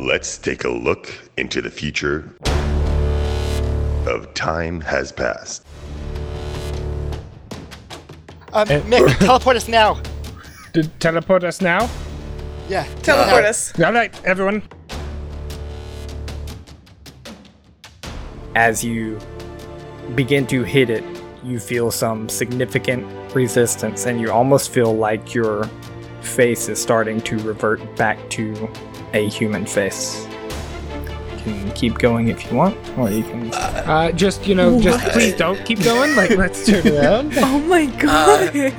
Let's take a look into the future of Time Has Passed. Um, Eh. Mick, teleport us now. To teleport us now? Yeah, Teleport us. All right, everyone. As you begin to hit it, you feel some significant resistance, and you almost feel like your face is starting to revert back to a human face. You can keep going if you want, or you can. Uh, just, you know, just please don't keep going. Like, let's turn around. Oh my god.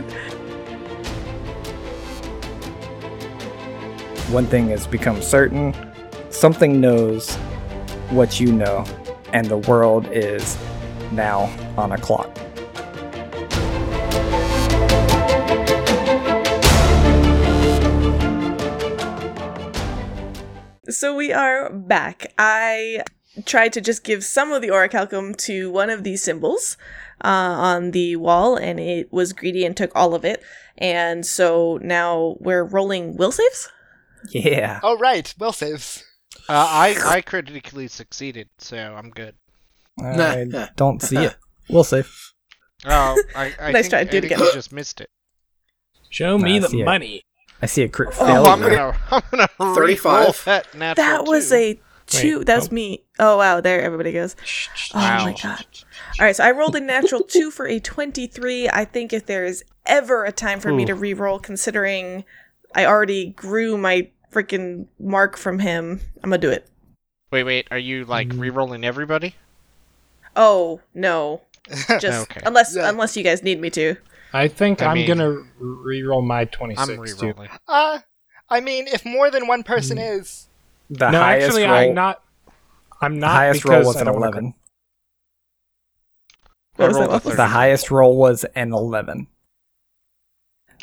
One thing has become certain something knows what you know, and the world is now on a clock. So we are back. I tried to just give some of the orichalcum to one of these symbols uh, on the wall, and it was greedy and took all of it. And so now we're rolling will saves. Yeah. Oh right, will saves. Uh, I I critically succeeded, so I'm good. I don't see it. We'll see. Oh, I, I Nice think, try, do I it again. you just missed it. Show me the see it. money. I see a crit Oh, I'm gonna, I'm gonna 35? That, That was two. a two. Wait, that was oh. me. Oh wow, there everybody goes. Oh my god. All right, so I rolled a natural two for a twenty-three. I think if there is ever a time for me to re-roll, considering I already grew my freaking mark from him, I'm gonna do it. Wait, wait. Are you like Mm. re-rolling everybody? Oh no, just Okay. unless Yeah. unless you guys need me to. I think I I am mean- gonna re-roll my 26 I'm too. re-rolling. Uh, I mean, if more than one person Hmm. is, The no, highest actually, roll, I'm not. I'm not. highest roll was an 11. What I was that, rolled a Waffles? The 30. highest roll was an 11.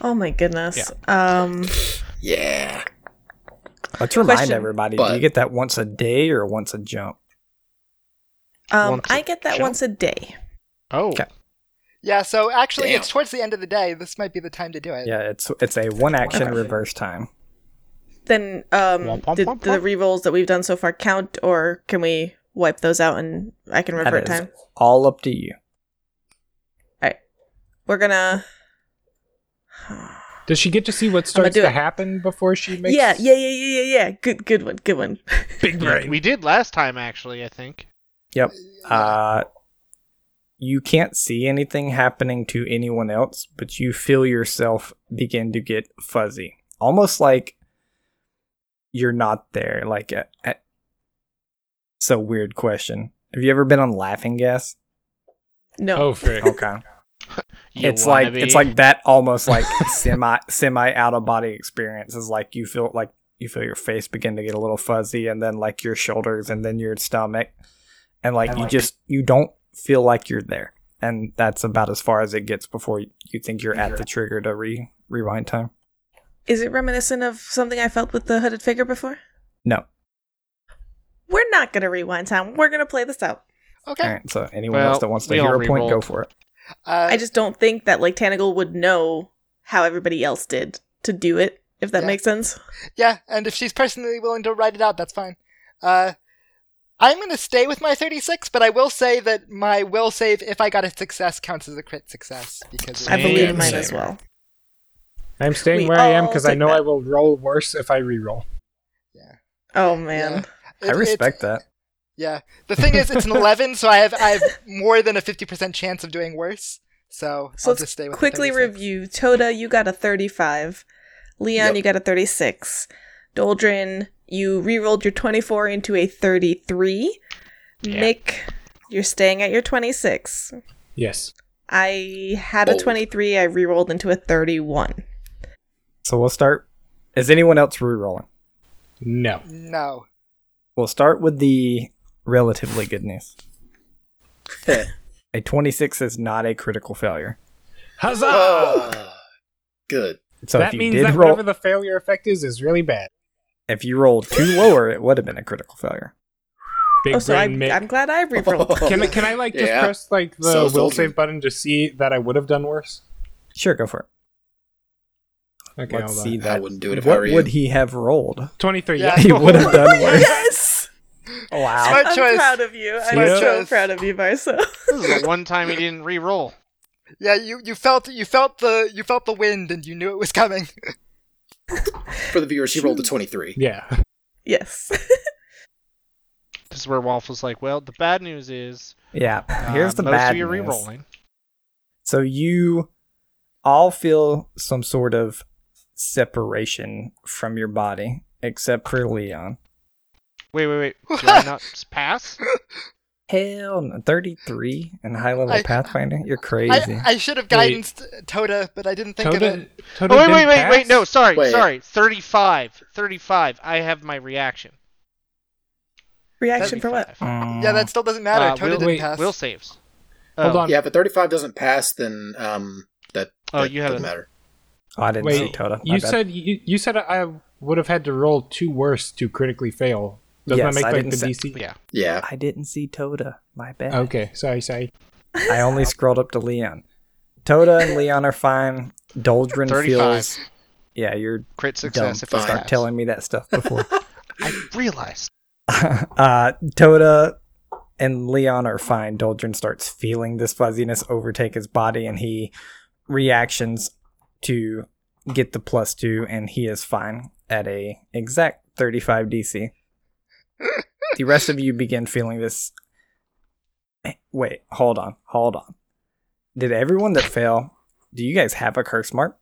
Oh my goodness. Um, Yeah. Let's remind Question. everybody do you get that once a day or once a jump? um, Once a I get that jump? once a day. Oh, Okay. Yeah. So actually, Damn. it's towards the end of the day. This might be the time to do it. Yeah, it's it's a one action reverse time. Then, um, Womp, womp, did womp, the womp. re-rolls that we've done so far count, or can we wipe those out and I can That revert is time? all up to you. All right, we're gonna. Does she get to see what starts to it. happen before she makes? Yeah, yeah, yeah, yeah, yeah, yeah. Good, good one, good one. Big Yeah, brain. we did last time actually. I think. Yep. Uh you can't see anything happening to anyone else, but you feel yourself begin to get fuzzy. Almost like you're not there. Like a, a, it's a weird question. Have you ever been on laughing gas? No. Oh, frick. Okay. You it's like wanna it's like that almost like semi semi out of body experience is like you feel like you feel your face begin to get a little fuzzy and then like your shoulders and then your stomach and like you just you don't feel like you're there and that's about as far as it gets before you think you're at the trigger to re rewind time Is it reminiscent of something I felt with the hooded figure before? no We're not gonna rewind time. We're gonna play this out. Okay. all right so anyone Well, else that wants to we all hero point go for it Uh, I just don't think that like Tanagal would know how everybody else did to do it. If that Yeah. makes sense. yeah, and if she's personally willing to write it out, that's fine. Uh, I'm gonna stay with my 36, but I will say that my will save, if I got a success, counts as a crit success because I believe Same, mine as well. I'm staying We where I am because I know that. I will roll worse if I re-roll. Yeah. Oh man. Yeah. i respect that Yeah. The thing is, it's an 11, so I have I have more than a 50% chance of doing worse. So, So I'll let's just stay with the quickly review. Toda, you got a 35. Leon, Yep. you got a 36. Doldrin, you re-rolled your 24 into a 33. Yeah. Mick, you're staying at your 26. Yes. I had a 23. I re-rolled into a 31. so we'll start is anyone else re-rolling No. No. we'll start with the relatively good news a 26 is not a critical failure Huzzah! Ah, good. So that if you means did that roll, whatever the failure effect is is really bad. If you rolled two lower, it would have been a critical failure. Big oh, so I, brain Mick. I'm glad I re-rolled. Can I, can I like just Yeah. press like the So will soldier. save button to see that I would have done worse? Sure, go for it. Okay, Let's see that. I wouldn't do it if I what were you. would he have rolled? 23. Yeah. Yeah. He would have done worse. yes! Wow. Smart I'm choice. proud of you. I'm Smart so proud of you, Barso. This is the one time he didn't re-roll. Yeah, you, you felt you felt the you felt the wind and you knew it was coming. For the viewers, he rolled a 23. Yeah. yes. This is where Wolf was like, "Well, the bad news is Yeah. uh, Here's the most bad of you are news. re-rolling." So you all feel some sort of separation from your body, except for Leon. Wait, wait, wait. Did I not pass? Hell, no. 33 in high level I- Pathfinder? You're crazy. I, I should have guidance Toda, but I didn't think of it. Toda, Toda Oh wait, didn't wait, wait, pass? wait. No, sorry, Wait. sorry. Thirty-five. Thirty-five. I have my reaction. Reaction for what? Mm, Yeah, that still doesn't matter. Uh, Toda will, didn't wait, pass. will saves. Hold Oh, on. Yeah, if a 35 doesn't pass, then um, that, Oh, that you had doesn't a- matter. Oh, I didn't Wait, see Toda. My You bad. said you, you said I would have had to roll two worse to critically fail. Doesn't Yes, that make I like the say- DC? Yeah. Yeah. I didn't see Toda. My bad. Okay, sorry, sorry. I only scrolled up to Leon. Toda and Leon are fine. Doldrin 35. feels. Yeah, you're Crit dumb. success if you Start telling me that stuff before. I realized. uh, Toda and Leon are fine. Doldrin starts feeling this fuzziness overtake his body, and he reactions to get the plus two, and he is fine at a exact 35 DC. The rest of you begin feeling this. Wait, hold on, hold on. Did everyone that fail? Do you guys have a curse mark?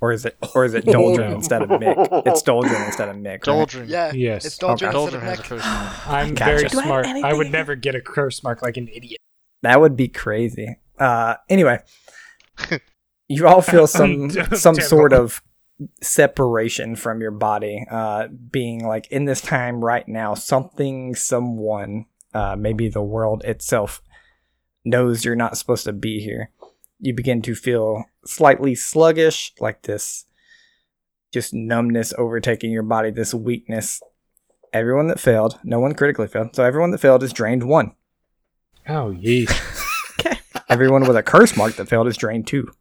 Or is it or is it Doldrin instead of Mick? It's Doldrin instead of Mick. right? Doldrin. Yeah, Yes. it's Doldrin Okay. instead Doldrin has a curse mark. I'm Gotcha. very Do I smart. I, anything- would never get a curse mark like an idiot. That would be crazy. Uh, anyway, you all feel some some sort of separation from your body, uh, being like in this time right now, something, someone, uh, maybe the world itself knows you're not supposed to be here. You begin to feel slightly sluggish, like this, just numbness overtaking your body, this weakness. Everyone that failed, no one critically failed, so everyone that failed is drained one. Oh, yeesh. Okay. Everyone with a curse mark that failed is drained two.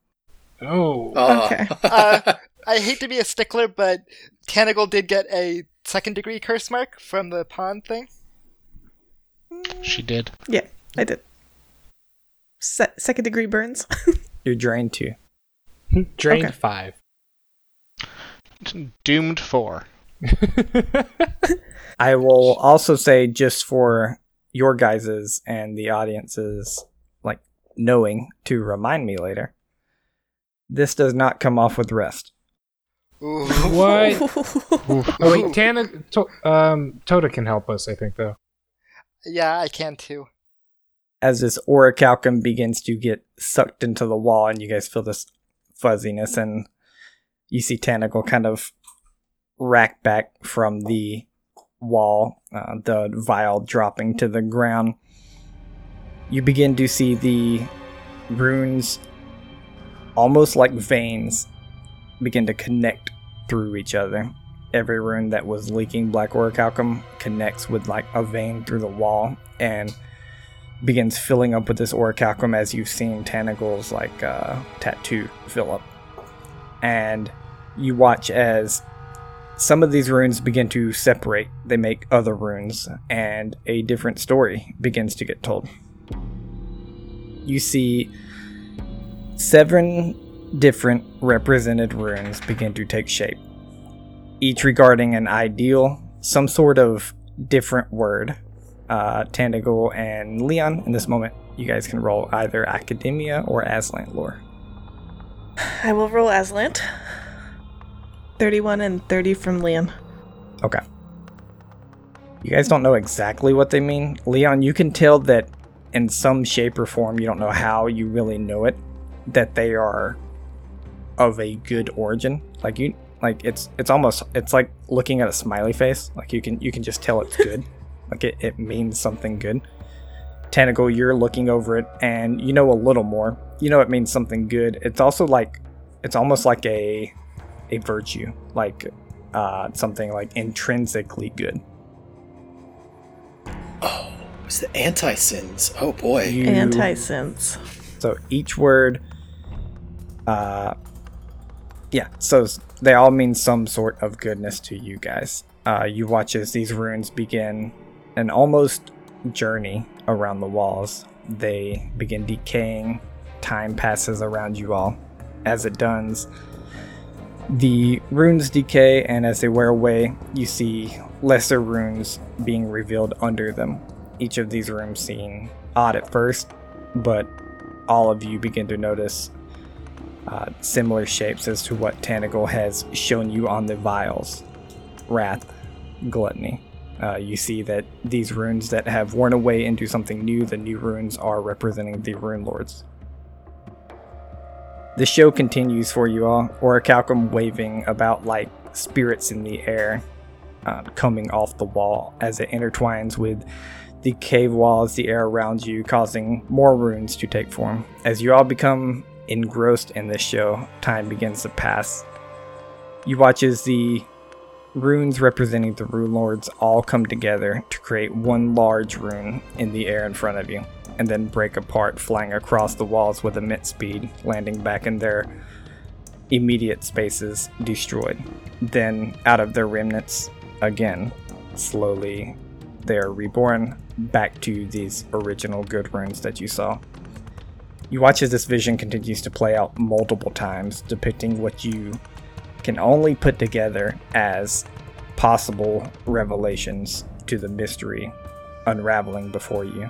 Oh. Uh, Okay. Uh, I hate to be a stickler, but Tanagal did get a second degree curse mark from the pawn thing. She did. Yeah, I did. Se- second degree burns. You're drained two. Hmm. Drained Okay. five. Doomed four. I will also say, just for your guys's and the audience's like knowing to remind me later, this does not come off with rest. Ooh. what? Oh, wait, Tana, to, um, Toda can help us, I think, though. Yeah, I can too. As this orichalcum begins to get sucked into the wall, and you guys feel this fuzziness, and you see Tanagle kind of rack back from the wall, uh, the vial dropping to the ground. You begin to see the runes, almost like veins, begin to connect through each other. Every rune that was leaking black orichalcum connects with like a vein through the wall and begins filling up with this orichalcum as you've seen Tanagle's like uh, tattoo fill up. And you watch as some of these runes begin to separate. They make other runes, and a different story begins to get told. You see seven different represented runes begin to take shape, each regarding an ideal, some sort of different word. Uh, Tandagle and Leon, in this moment, you guys can roll either Academia or Azlant lore. I will roll Azlant. 31 and 30 from Leon. Okay. You guys don't know exactly what they mean. Leon, you can tell that in some shape or form, you don't know how, you really know it, that they are of a good origin. Like you like it's it's almost it's like looking at a smiley face. Like you can you can just tell it's good. like it, it means something good. Tanagle, you're looking over it and you know a little more. You know it means something good. It's also like it's almost like a a virtue. Like uh, something like intrinsically good. oh, it's the anti sins. Oh boy. You- Anti sense. So each word uh, Yeah, so they all mean some sort of goodness to you guys. Uh, you watch as these runes begin an almost journey around the walls. They begin decaying. Time passes around you all. As it does, the runes decay, and as they wear away, you see lesser runes being revealed under them. Each of these rooms seem odd at first, but all of you begin to notice uh, similar shapes as to what Tanagal has shown you on the vials Wrath, Gluttony. Uh, you see that these runes that have worn away into something new, the new runes are representing the Rune Lords. The show continues for you all, Orichalcum waving about like spirits in the air, uh, coming off the wall as it intertwines with the cave walls, the air around you, causing more runes to take form. As you all become engrossed in this show, time begins to pass. You watch as the runes representing the rune lords all come together to create one large rune in the air in front of you, and then break apart, flying across the walls with immense speed, landing back in their immediate spaces, destroyed. Then, out of their remnants, again, slowly, they are reborn back to these original good runes that you saw. You watch as this vision continues to play out multiple times, depicting what you can only put together as possible revelations to the mystery unraveling before you.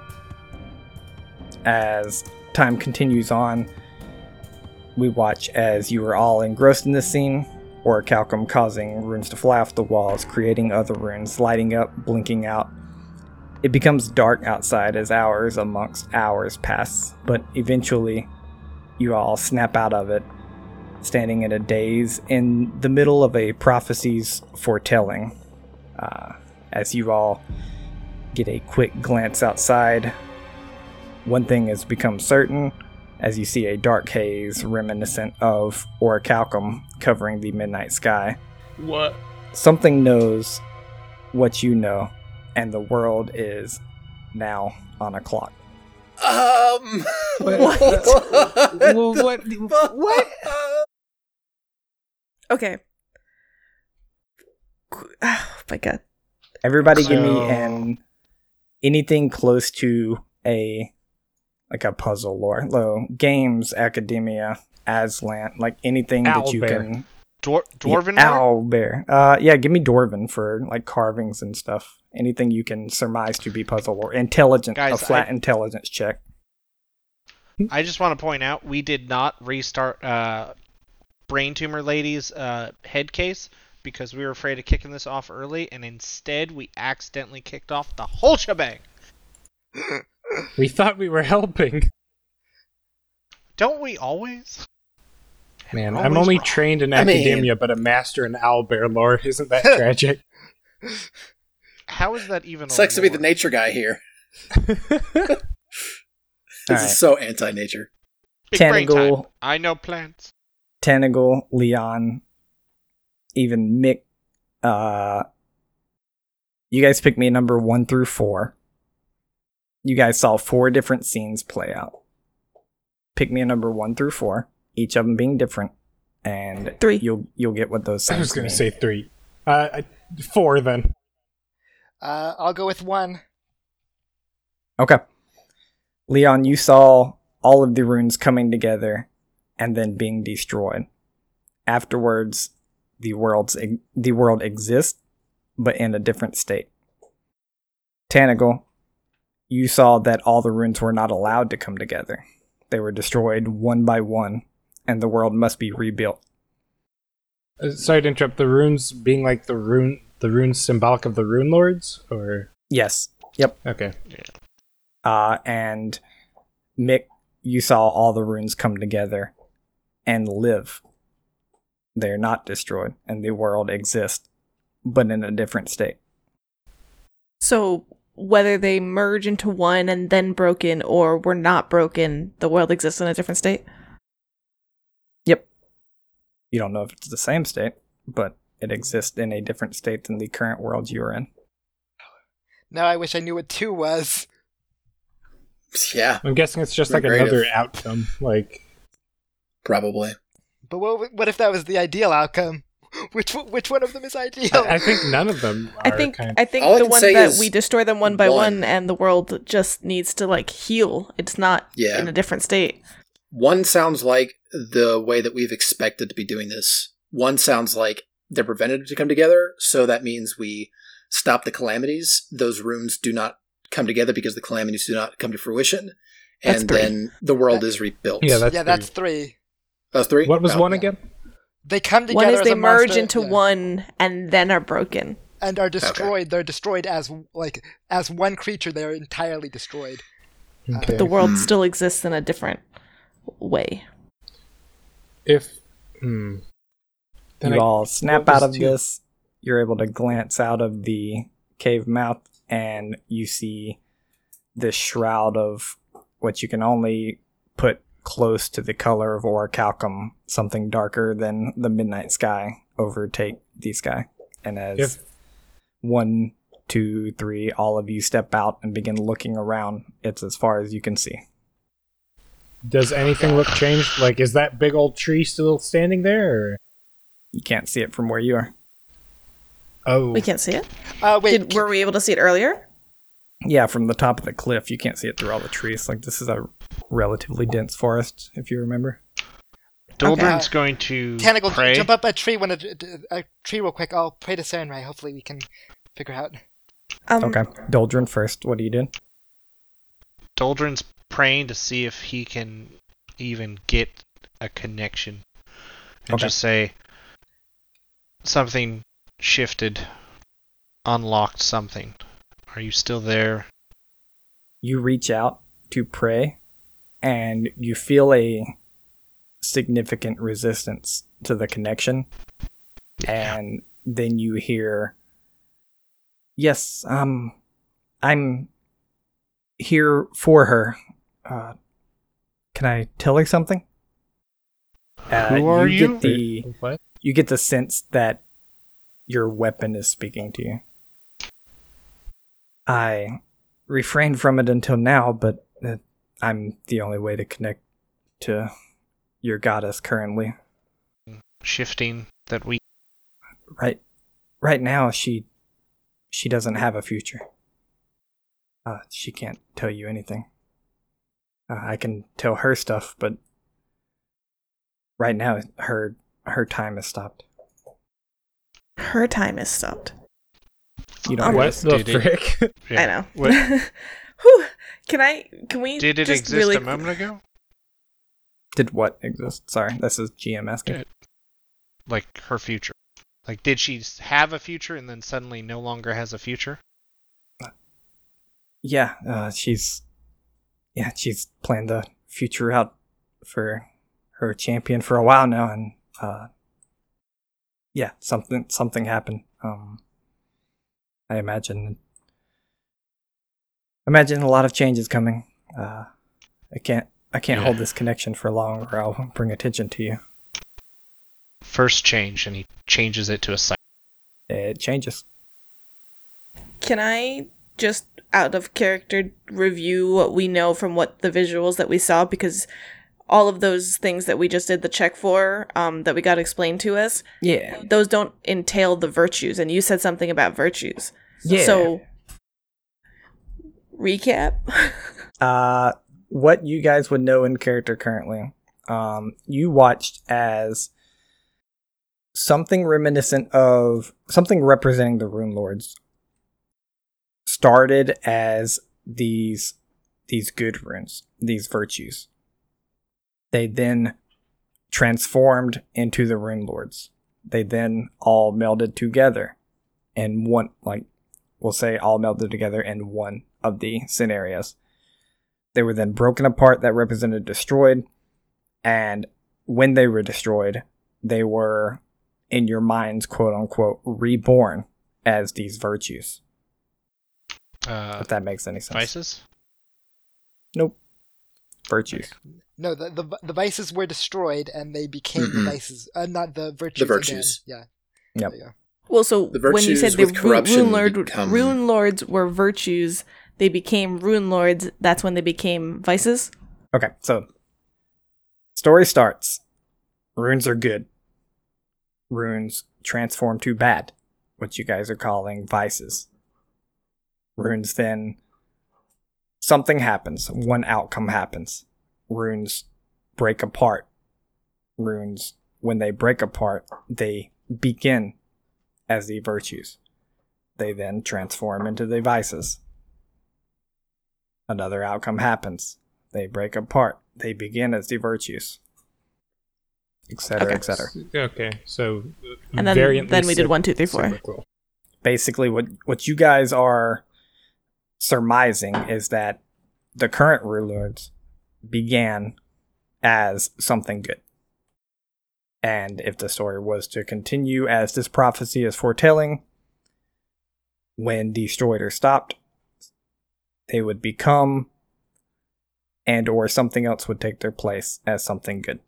As time continues on, we watch as you are all engrossed in this scene, orichalcum causing runes to fly off the walls, creating other runes, lighting up, blinking out. It becomes dark outside as hours amongst hours pass, but eventually you all snap out of it standing in a daze in the middle of a prophecy's foretelling. Uh, as you all get a quick glance outside, one thing has become certain as you see a dark haze reminiscent of Orichalcum covering the midnight sky. What? Something knows what you know, and the world is now on a clock. Um. What? Well, what? What? Okay. Oh my god. Everybody give me So- an anything close to a like a puzzle lore. Low games, academia, Aslan, like anything that you Owlbear. can Dwar- Dwarven? Yeah, lore? Owlbear. Uh yeah, give me Dwarven for like carvings and stuff. Anything you can surmise to be puzzle or intelligent, Guys, a flat I- intelligence check. I just want to point out we did not restart uh, Brain Tumor Lady's uh, head case because we were afraid of kicking this off early, and instead we accidentally kicked off the whole shebang. We thought we were helping. Don't we always? Man, We're I'm only wrong. trained in I mean- academia, but a master in owlbear lore. Isn't that tragic? How is that even? a Sucks to be the nature guy here. This Alright. is so anti-nature. Big brain I know plants. Tanagal, Leon, even Mick. Uh, you guys pick me a number one through four. You guys saw four different scenes play out. Pick me a number one through four, each of them being different, and Three. You'll you'll get what those. I was scenes going mean. to say three. Uh, I, four then. Uh, I'll go with one. Okay. Leon, you saw all of the runes coming together and then being destroyed. Afterwards, the world's the world exists, but in a different state. Tanagal, you saw that all the runes were not allowed to come together. They were destroyed one by one, and the world must be rebuilt. Uh, sorry to interrupt. The runes being like the rune, the runes symbolic of the rune lords, or Yes. Yep. okay. Uh, and Mick, you saw all the runes come together and live. They're not destroyed, and the world exists, but in a different state. So whether they merge into one and then broken or were not broken, the world exists in a different state. Yep. You don't know if it's the same state, but it exists in a different state than the current world you're in. Now I wish I knew what two was. Yeah, I'm guessing it's just like Creative. another outcome. Like probably. But what, what if that was the ideal outcome? Which one- which one of them is ideal? I, I think none of them. I think kind I think All the can one that we destroy them one by one. one. and the world just needs to like heal. It's not Yeah. in a different state. One sounds like the way that we've expected to be doing this. One sounds like they're prevented to come together, so that means we stop the calamities. Those runes do not come together because the calamities do not come to fruition, and then the world is rebuilt. Yeah, that's yeah, that's three. oh, three. What was Oh. one again? They come together. One is as they a merge monster, into yeah, one and then are broken. and are destroyed. They're destroyed as like as one creature. They're entirely destroyed. Okay. The world Hmm. still exists in a different way. if hmm. You I- all snap out of two? this. You're able to glance out of the cave mouth, and you see this shroud of what you can only put close to the color of orichalcum, something darker than the midnight sky, overtake the sky. And as If one, two, three, all of you step out and begin looking around, it's as far as you can see. does anything look changed? Like, is that big old tree still standing there? Or? You can't see it from where you are. Oh, We can't see it. Uh, wait, Did, were we able to see it earlier? Yeah, from the top of the cliff, you can't see it through all the trees. Like this is a relatively dense forest, if you remember. Doldrin's going to Tanagle, pray. jump up a tree when a, a tree real quick. I'll pray to Sarenrae. Hopefully, we can figure out. Um, Okay, Doldrin first. What are you doing? Doldrin's praying to see if he can even get a connection. And Okay. just say something shifted, unlocked something. Are you still there? You reach out to pray, and you feel a significant resistance to the connection. And then you hear, "Yes, um, I'm here for her. Uh, can I tell her something?" Uh, Who are you? Get the what? you get the sense that your weapon is speaking to you. I refrained from it until now, but uh, I'm the only way to connect to your goddess currently. Shifting that we Right, right now she she doesn't have a future. Uh, she can't tell you anything. Uh, I can tell her stuff, but right now her her time has stopped. Her time is stopped. You don't What the Did it- Yeah. I know. What- Whew. Can I? Can we? Did it just exist really a moment ago? Did what exist? Sorry, this is GM asking. Good. Like her future. Like, did she have a future and then suddenly no longer has a future? Yeah, uh, she's yeah, she's planned the future out for her champion for a while now, and uh, yeah, something something happened. Um, I imagine imagine a lot of changes coming. Uh, I can't I can't Yeah. hold this connection for long, or I'll bring attention to you. First change, and he changes it to a site. It changes. Can I just out of character review what we know from what the visuals that we saw because all of those things that we just did the check for um, that we got explained to us Yeah, those don't entail the virtues and you said something about virtues yeah. so recap Uh, what you guys would know in character currently. Um, you watched as something reminiscent of something representing the Rune Lords started as these these good runes, these virtues. They then transformed into the Rune Lords. They then all melded together and one, like we'll say, all melded together in one of the scenarios. They were then broken apart, that represented destroyed. And when they were destroyed, they were, in your minds, quote unquote, reborn as these virtues. Uh, If that makes any sense. vices? Nope. Virtues. No, the, the the vices were destroyed and they became the Mhm. vices, uh, not the virtues. The virtues. Again. Yep. Yeah. There well so The when you said the corruption rune, lord, become- rune lords were virtues they became rune lords that's when they became vices Okay, so story starts. runes are good. Runes transform to bad, what you guys are calling vices. Runes then something happens, one outcome happens. Runes break apart. Runes, when they break apart, they begin as the virtues. They then transform into the vices. Another outcome happens. They break apart. They begin as the virtues. Etc. Okay. Etc. Okay, so And then- then we did one, two, three, four. basically what what you guys are surmising is that the current rulers began as something good. And if the story was to continue as this prophecy is foretelling, when destroyed or stopped, they would become and or something else would take their place as something good.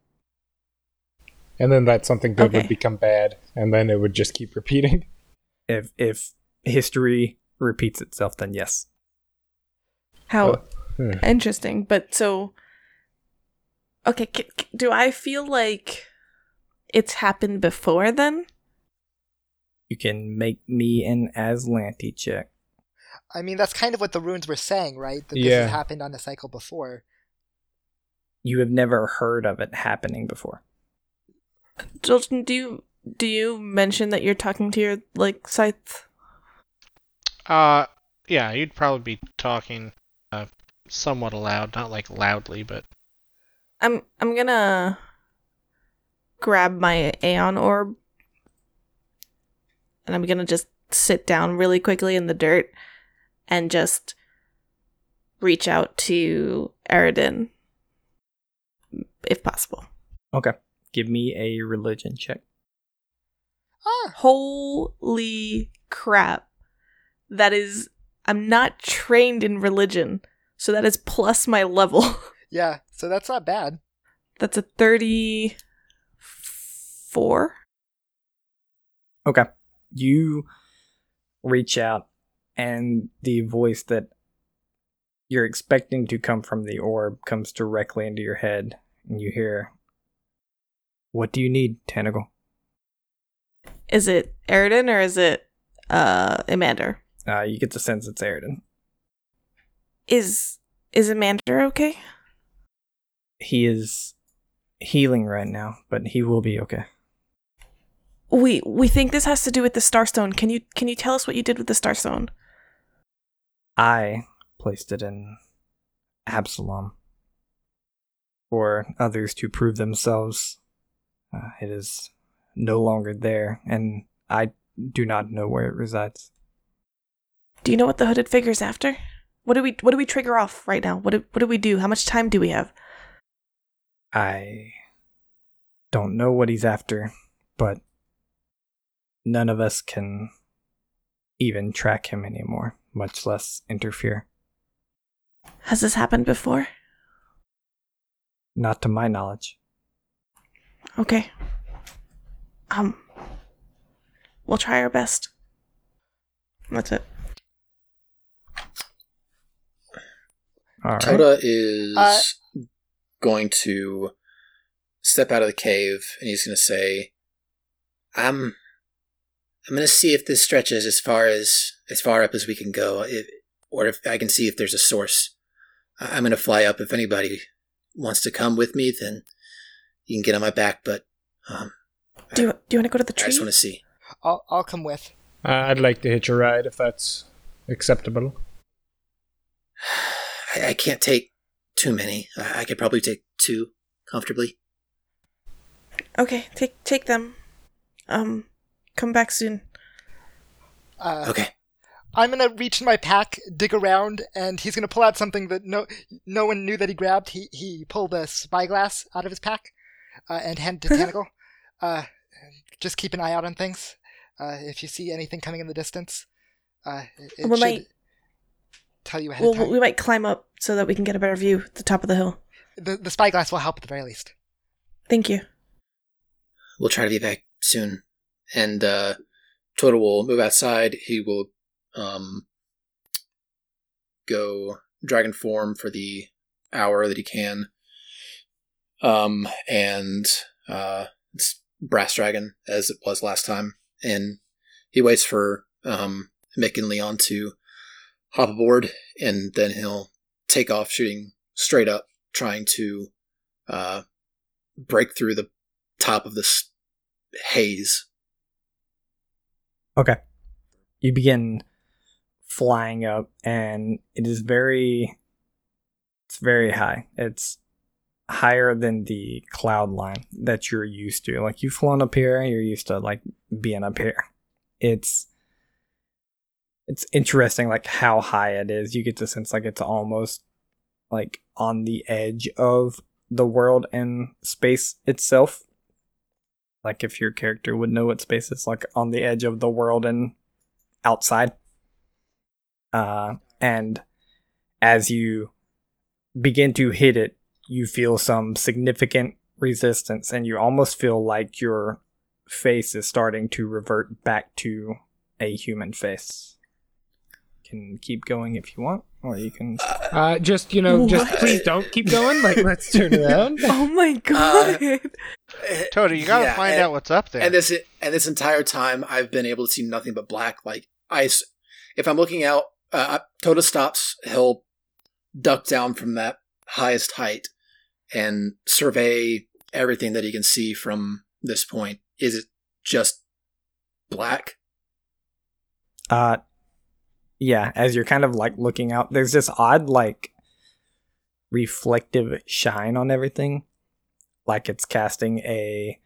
And then that something good Okay. would become bad, and then it would just keep repeating. If if history repeats itself, then yes. How Oh, hmm. interesting. But so, okay, c- c- do I feel like it's happened before then? You can make me an Azlanti check. I mean, that's kind of what the runes were saying, right? That this Yeah. has happened on a cycle before. You have never heard of it happening before. Jolton, do you do you mention that you're talking to your like scythe? Uh, yeah, you'd probably be talking uh, somewhat aloud, not like loudly, but I'm I'm gonna grab my Aeon orb and I'm gonna just sit down really quickly in the dirt and just reach out to Eridan if possible. Okay. Give me a religion check. Ah, Holy crap. That is I'm not trained in religion, so that is plus my level. yeah. So that's not bad. That's a 34. Okay. You reach out, and the voice that you're expecting to come from the orb comes directly into your head, and you hear, What do you need, Tentacle? Is it Eridan or is it uh Amander? Uh, you get the sense it's Aridin. Is is Amander okay? He is healing right now, but he will be okay. We we think this has to do with the Starstone. Can you can you tell us what you did with the Starstone? I placed it in Absalom for others to prove themselves. Uh, it is no longer there, and I do not know where it resides. Do you know what the hooded figure's after? What do we what do we trigger off right now? What do, what do we do? How much time do we have? I don't know what he's after, but none of us can even track him anymore, much less interfere. Has this happened before? Not to my knowledge. Okay. Um we'll try our best. That's it. All right. Toda is Uh, going to step out of the cave and he's going to say, "I'm, I'm going to see if this stretches as far as as far up as we can go, if, or if I can see if there's a source. I- I'm going to fly up. If anybody wants to come with me, then you can get on my back. But um, Do you do you want to go to the tree? I just want to see. I'll I'll come with. Uh, I'd like to hitch a ride if that's acceptable. I, I can't take too many. I, I could probably take two comfortably. Okay, take take them. Um come back soon. Uh, Okay. I'm gonna reach in my pack, dig around, and he's gonna pull out something that no no one knew that he grabbed. He he pulled a spyglass out of his pack uh, and hand it to Tanagle. uh, just keep an eye out on things. Uh, if you see anything coming in the distance, uh, it, it We should might- tell you ahead Well, of time. we might climb up so that we can get a better view at the top of the hill. the the spyglass will help at the very least. Thank you. we'll try to be back soon. And uh, Toto will move outside. He will um, go dragon form for the hour that he can. Um, and uh, it's Brass Dragon as it was last time, and he waits for um, Mick and Leon to hop aboard, and then he'll take off shooting straight up, trying to uh, break through the top of this haze. Okay. You begin flying up and it is very it's very high. It's higher than the cloud line that you're used to. Like you've flown up here, you're used to like being up here. It's it's interesting like how high it is. You get the sense like it's almost like on the edge of the world and space itself. Like if your character would know what space is like on the edge of the world and outside. Uh, and as you begin to hit it, you feel some significant resistance, and you almost feel like your face is starting to revert back to a human face. Can keep going if you want, or you can. Uh, just you know, just please don't keep going. Like, let's turn around. Oh my god. Toto, you gotta Yeah, find and- out what's up there. And this and this entire time, I've been able to see nothing but black. Like ice. If I'm looking out, uh, Toto stops. He'll duck down from that highest height and survey everything that he can see from this point. Is it just black? Uh, yeah, as you're kind of like looking out, there's this odd like reflective shine on everything, like it's casting a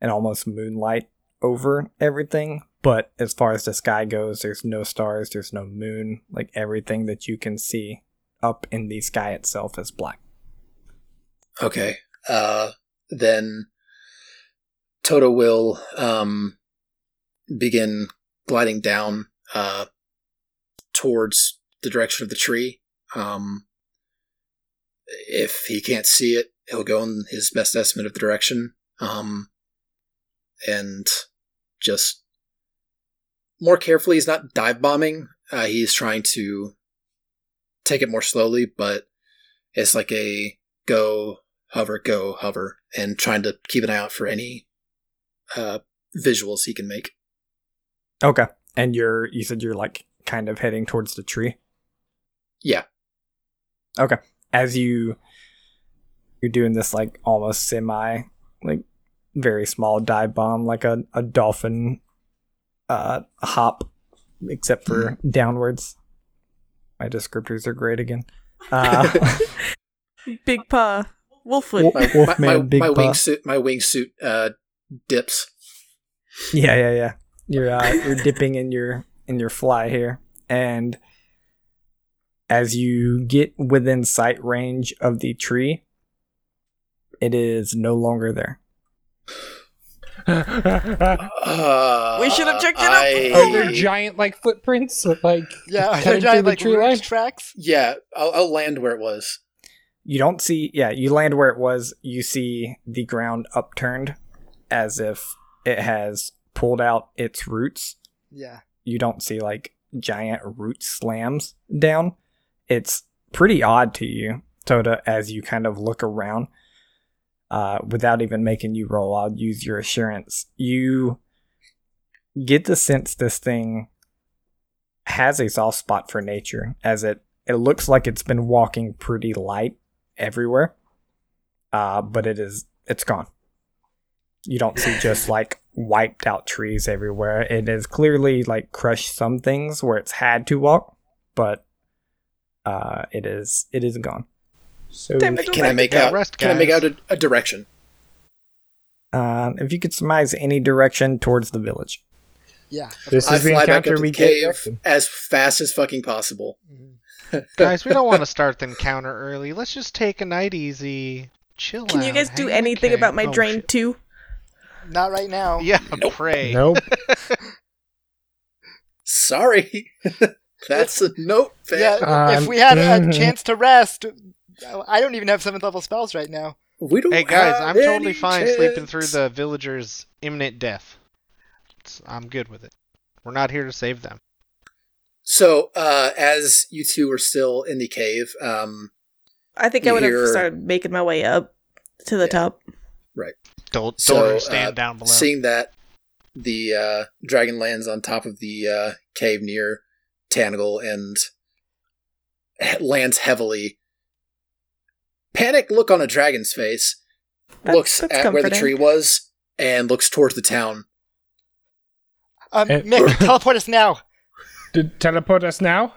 an almost moonlight over everything. But as far as the sky goes, there's no stars, there's no moon. Like everything that you can see up in the sky itself is black. Okay. Uh, then Toto will um, begin gliding down uh, towards the direction of the tree. Um, if he can't see it, he'll go in his best estimate of the direction. Um, and just more carefully, he's not dive bombing. Uh, he's trying to take it more slowly, but it's like a go hover go hover and trying to keep an eye out for any uh, visuals he can make Okay. And you're you said you're like kind of heading towards the tree. yeah Okay. As you you're doing this like almost semi like very small dive bomb, like a, a dolphin uh hop, except for downwards. My descriptors are great again. Uh, Big paw. Wolfwood. Wolf- my, Wolfman, my, big my paw. wingsuit my wingsuit uh, dips yeah, yeah, yeah. You're uh, you're dipping in your in your fly here, and as you get within sight range of the tree, it is no longer there. uh, We should have checked it out I- Are there giant like footprints? Like Yeah, are cutting there giant the like tree root line? tracks? yeah I'll, I'll land where it was You don't see, yeah, you land where it was. You see the ground upturned as if it has pulled out its roots. Yeah. You don't see like giant root slams down. It's pretty odd to you, Toda, as you kind of look around. Uh, without even making you roll, I'll use your assurance. You get the sense this thing has a soft spot for nature, as it it looks like it's been walking pretty light everywhere. Uh, but it is it's gone. You don't see just like wiped out trees everywhere. It has clearly like crushed some things where it's had to walk, but uh, it is it is gone. so Damn it. can i make out rest, can i make out a, a direction Uh, if you could surmise any direction towards the village. Yeah. this i is the fly back encounter we the get. as fast as fucking possible Mhm. Guys, we don't want to start the encounter early. Let's just take a night easy. Chill Can you guys do hang anything cave. about my Oh, drain shit. too? Not right now. Yeah, pray. Nope. sorry that's a note fam. Yeah, if Um, we had a mhm. chance to rest, I don't even have seventh level spells right now. we don't Hey guys, have I'm totally any fine sleeping through the villagers' imminent death. It's, I'm good with it. We're not here to save them. so uh as you two are still in the cave um I think I You would have started making my way up to the Yeah. top. Don't So, don't uh, down below. Seeing that the uh, dragon lands on top of the uh, cave near Tanagal and lands heavily. Panic look on a dragon's face. That- looks that's at where the tree was and looks towards the town. Um, Eh. Mick, teleport us now. Did teleport us now?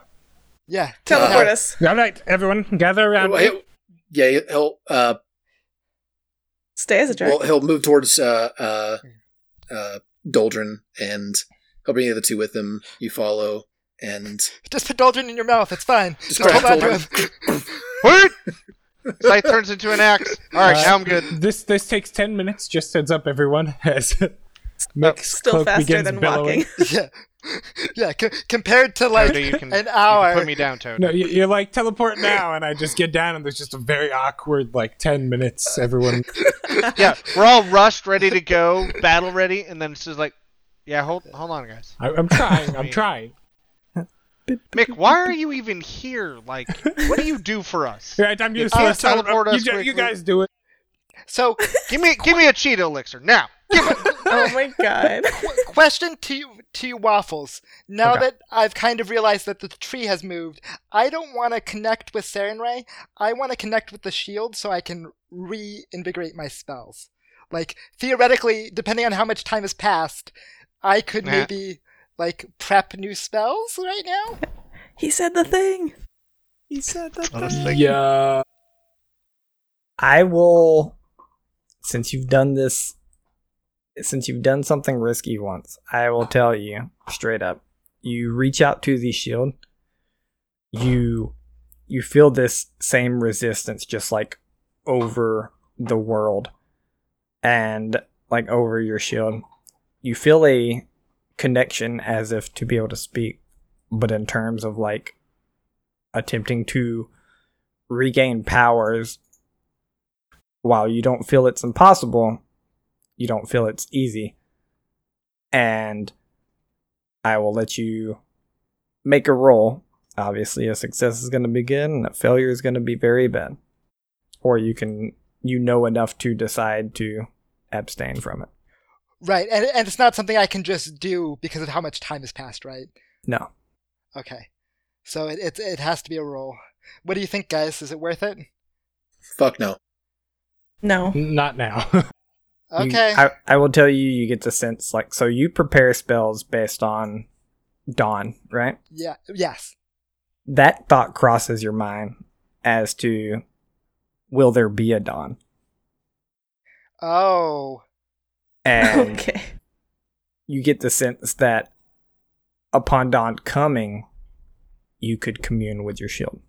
Yeah. Teleport Uh, us. All right, everyone, gather around. Well, he'll- yeah, he'll uh, Stay as a dragon. well, he'll move towards uh, uh, uh, Doldrin and he'll bring the other two with him. You follow and Just put Doldrin in your mouth. It's fine. Just grab hold on to him. What? Scythe turns into an axe. All right, Uh, now I'm good. This this takes ten minutes. Just heads up, everyone. As Mick's Still faster than billowing. walking. yeah. Yeah. co- compared to like Toad, you can, an you hour. can put me down, Toad. No, you- you're like teleport now, and I just get down, and there's just a very awkward like ten minutes. Everyone, Yeah, we're all rushed, ready to go, battle ready, and then it's just like, yeah, hold hold on, guys. I, I'm trying. I'm trying. Mick, why are you even here? Like, what do you do for us? Right, I'm used can't to this. Teleport us you, you guys do it. So, Give me give me a cheetah elixir now. Give it. oh my god. qu- question to you, to you, Waffles. Now Okay. that I've kind of realized that the tree has moved, I don't want to connect with Sarenrae. I want to connect with the shield so I can reinvigorate my spells. Like theoretically, depending on how much time has passed, I could Nah. maybe like prep new spells right now. He said the thing. He said the thing. Yeah. I will, since you've done this, since you've done something risky once, I will tell you straight up. You reach out to the shield. You, you feel this same resistance, just like over the world, and like over your shield. You feel a connection as if to be able to speak, but in terms of like attempting to regain powers while you don't feel it's impossible, you don't feel it's easy. And I will let you make a roll. Obviously, a success is going to be good, and a failure is going to be very bad. Or you can, you know enough to decide to abstain from it. Right, and and it's not something I can just do because of how much time has passed, right? No. Okay, so it it, it has to be a roll. What do you think, guys? Is it worth it? Fuck no. No. Not now. You- Okay. I, I will tell you, you get the sense like, so you prepare spells based on dawn, right? yeah. Yes. That thought crosses your mind as to will there be a dawn? Oh. And Okay. you get the sense that upon dawn coming, you could commune with your shield.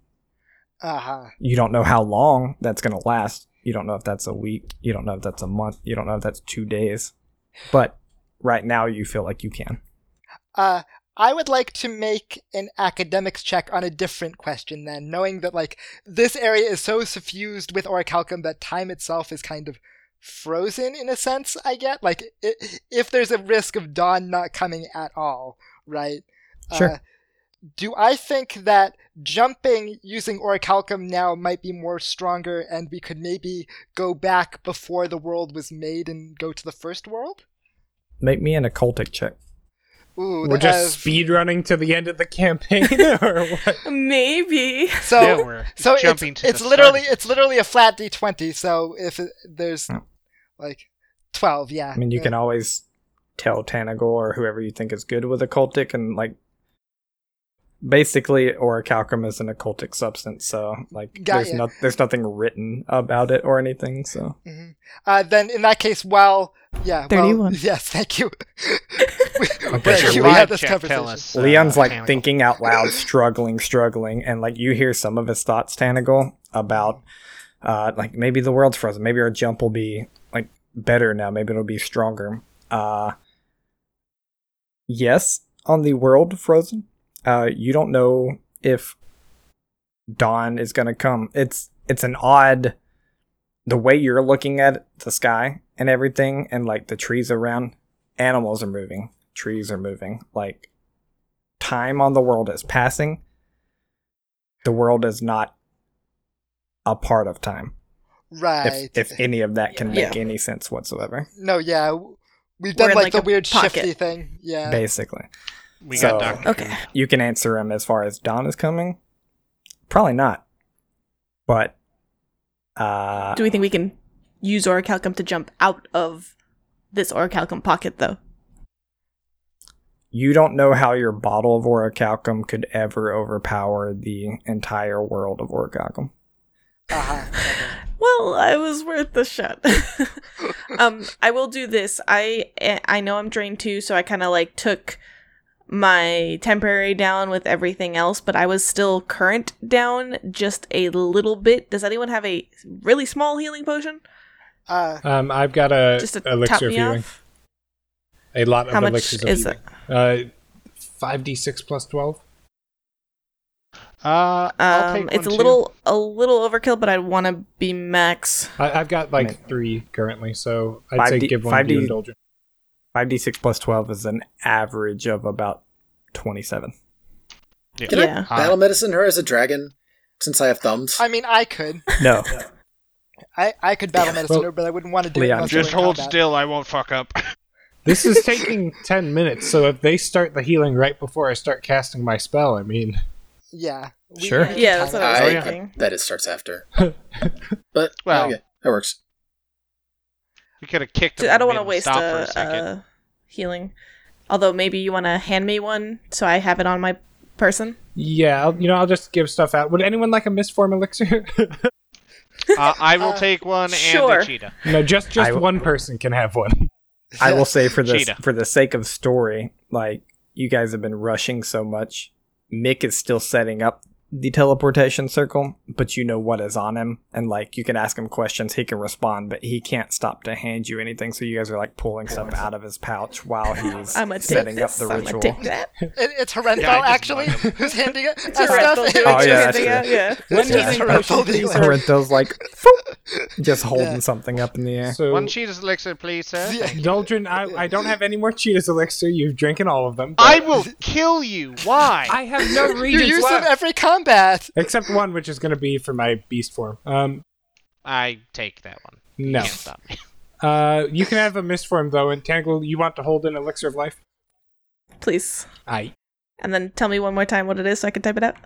Uh huh. You don't know how long that's going to last. You don't know if that's a week. You don't know if that's a month. You don't know if that's two days. But right now, you feel like you can. Uh, I would like to make an academics check on a different question then, knowing that like this area is so suffused with orichalcum that time itself is kind of frozen in a sense. I get like i if there's a risk of dawn not coming at all, right? Sure. Uh, do I think that jumping using orichalcum now might be more stronger, and we could maybe go back before the world was made and go to the first world? Make me an occultic check. Ooh, We're that just has- speed running to the end of the campaign, or what? Maybe. So yeah, we're so jumping it's, to it's the literally start. it's literally a flat d20 so if it, there's Oh. like 12 yeah I mean, you Uh, can always tell Tanagal or whoever you think is good with occultic and like. Basically, orichalcum is an occultic substance, so like Got there's ya. no there's nothing written about it or anything. So mhm. uh, then in that case well yeah well, yes thank you we, Does we had this conversation us? uh, Leon's like Tanagal? thinking out loud, struggling, struggling, and like you hear some of his thoughts, Tanagal, about uh like maybe the world's frozen, maybe our jump will be like better now, maybe it'll be stronger. Uh yes, on the world frozen. Uh you don't know if dawn is gonna come. It's it's an odd the way you're looking at the sky and everything and like the trees around animals are moving trees are moving like time on the world is passing the world is not a part of time Right. If, if any of that can Yeah. make any sense whatsoever, no, yeah. We've done like, like, the a weird pocket. shifty thing. Yeah. basically. We So- got Doctor. Okay. You can answer him as far as Dawn is coming. Probably not. But uh Do we think we can use orichalcum to jump out of this orichalcum pocket, though? you don't know how your bottle of orichalcum could ever overpower the entire world of orichalcum. Uh-huh. Well, I was worth the shot. um, I will do this. I I know I'm drained too, so I kind of like took my temporary down with everything else, but I was still current down just a little bit. Does anyone have a really small healing potion? Uh, Um, I've got a Just to top elixir of me healing. off. A lot of How much elixirs of is healing. it? Uh, five d six plus twelve. Uh, I'll Um, take it's a one, too. little a little overkill, but I want to be max. I, I've got like mean- three currently, so I'd say 5D give one to 5D indulgent. 5d6 plus 12 is an average of about 27. Can Yeah. I battle medicine her as a dragon since I have thumbs? I mean, I could. No. I, I could battle Damn medicine Well, her, but I wouldn't want to do Leon, it. Just hold combat. still. I won't fuck up. This is taking ten minutes, so if they start the healing right before I start casting my spell, I mean, Yeah. Sure. Yeah, that's what. I was Oh, yeah. thinking. that it starts after. but Well- okay, that works. We could have kicked. Dude, I don't want to waste stop a, a a healing. Although maybe you want to hand me one so I have it on my person. yeah, I'll, you know, I'll just give stuff out. Would anyone like a mistform elixir? Uh, I will Uh, take one sure. and a cheetah. no, just just I- one person can have one. I will say for the Cheetah. for the sake of story, like you guys have been rushing so much, Mick is still setting up the teleportation circle, but you know what is on him, and like you can ask him questions, he can respond, but he can't stop to hand you anything. So you guys are like pulling stuff out of his pouch while he's I'm setting up this. the I'm ritual. take that. It, it's Horenthal, Yeah, actually, who's handing it us Alright, stuff. they'll do it. Oh, yeah, Just that's handing true. out, yeah. One Yeah, healing Horenthal potion, dealer. please, sir. Sorrento's like just holding Yeah. something up in the air. So, One cheetah's elixir, please, sir. Yeah. indulgent. I, I don't have any more cheetahs elixir. You've drinking all of them. I will kill you. Why? I have no reason You regions use them left, every combat. except one, which is going to be for my beast form. Um, I take that one. You no. can't stop me. Uh, you can have a mist form though. And Tangle, you want to hold an elixir of life? Please. I. And then tell me one more time what it is so I can type it out.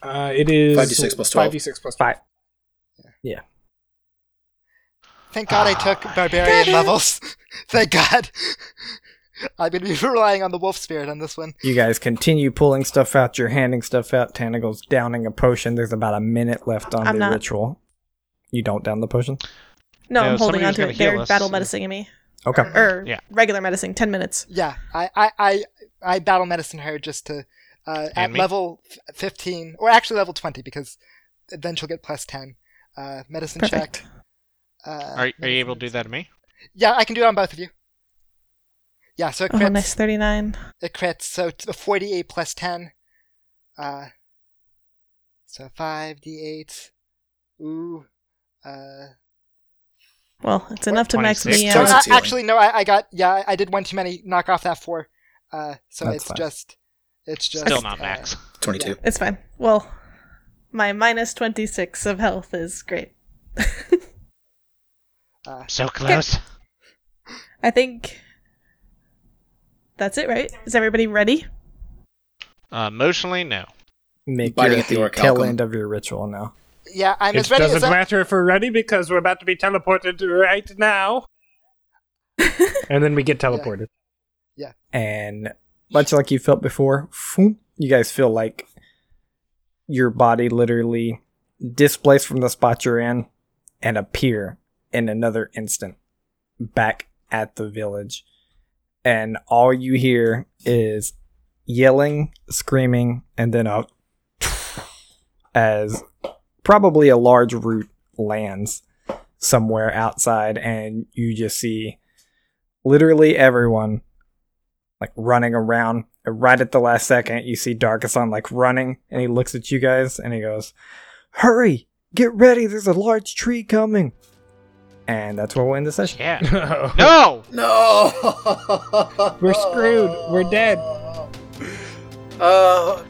Uh, it is 5d6 plus 12. 5d6 plus Five. Yeah. Thank God I took barbarian levels. Thank God. I'm going to be relying on the wolf spirit on this one. You guys continue pulling stuff out. You're handing stuff out. Tentacle's downing a potion. There's about a minute left on I'm the not. ritual. You don't down the potion? No, No, I'm holding on to it. They're us, battle so- medicining me. Okay. Or Yeah. regular medicine, 10 minutes. Yeah, I, I, I, I battle medicine her just to uh, at me? level 15, or actually level 20, because then she'll get plus 10. Uh, medicine Perfect. check. Uh, Are, are you able to do that to me? Yeah, I can do it on both of you. Yeah, so it crits. Oh, nice. 39. It crits, so it's 48 plus 10. Uh, so 5d8. Ooh. Uh, Well, it's enough to max me so out. Twice I, healing. actually, no, I, I got, yeah, I- I did one too many. Knock off that 4. Uh, so That's it's fine. just, it's just. Still not uh, max. 22. It's fine. Well, my minus 26 of health is great. uh, So close. I think that's it, right? Is everybody ready? Uh, emotionally, no. Make Biting your at the the orc tail halcum. end of your ritual now. yeah, I'm It as ready doesn't as I, matter if we're ready because we're about to be teleported right now. and then we get teleported. Yeah. And much like you felt before, you guys feel like your body literally displaced from the spot you're in and appear in another instant back at the village. And all you hear is yelling, screaming, and then a as probably a large root lands somewhere outside, and you just see literally everyone like running around. And right at the last second, you see Darkason like running, and he looks at you guys and he goes, "Hurry, get ready! There's a large tree coming." And that's where we'll end the session. Yeah. no! No! No! We're screwed. We're dead. Uh,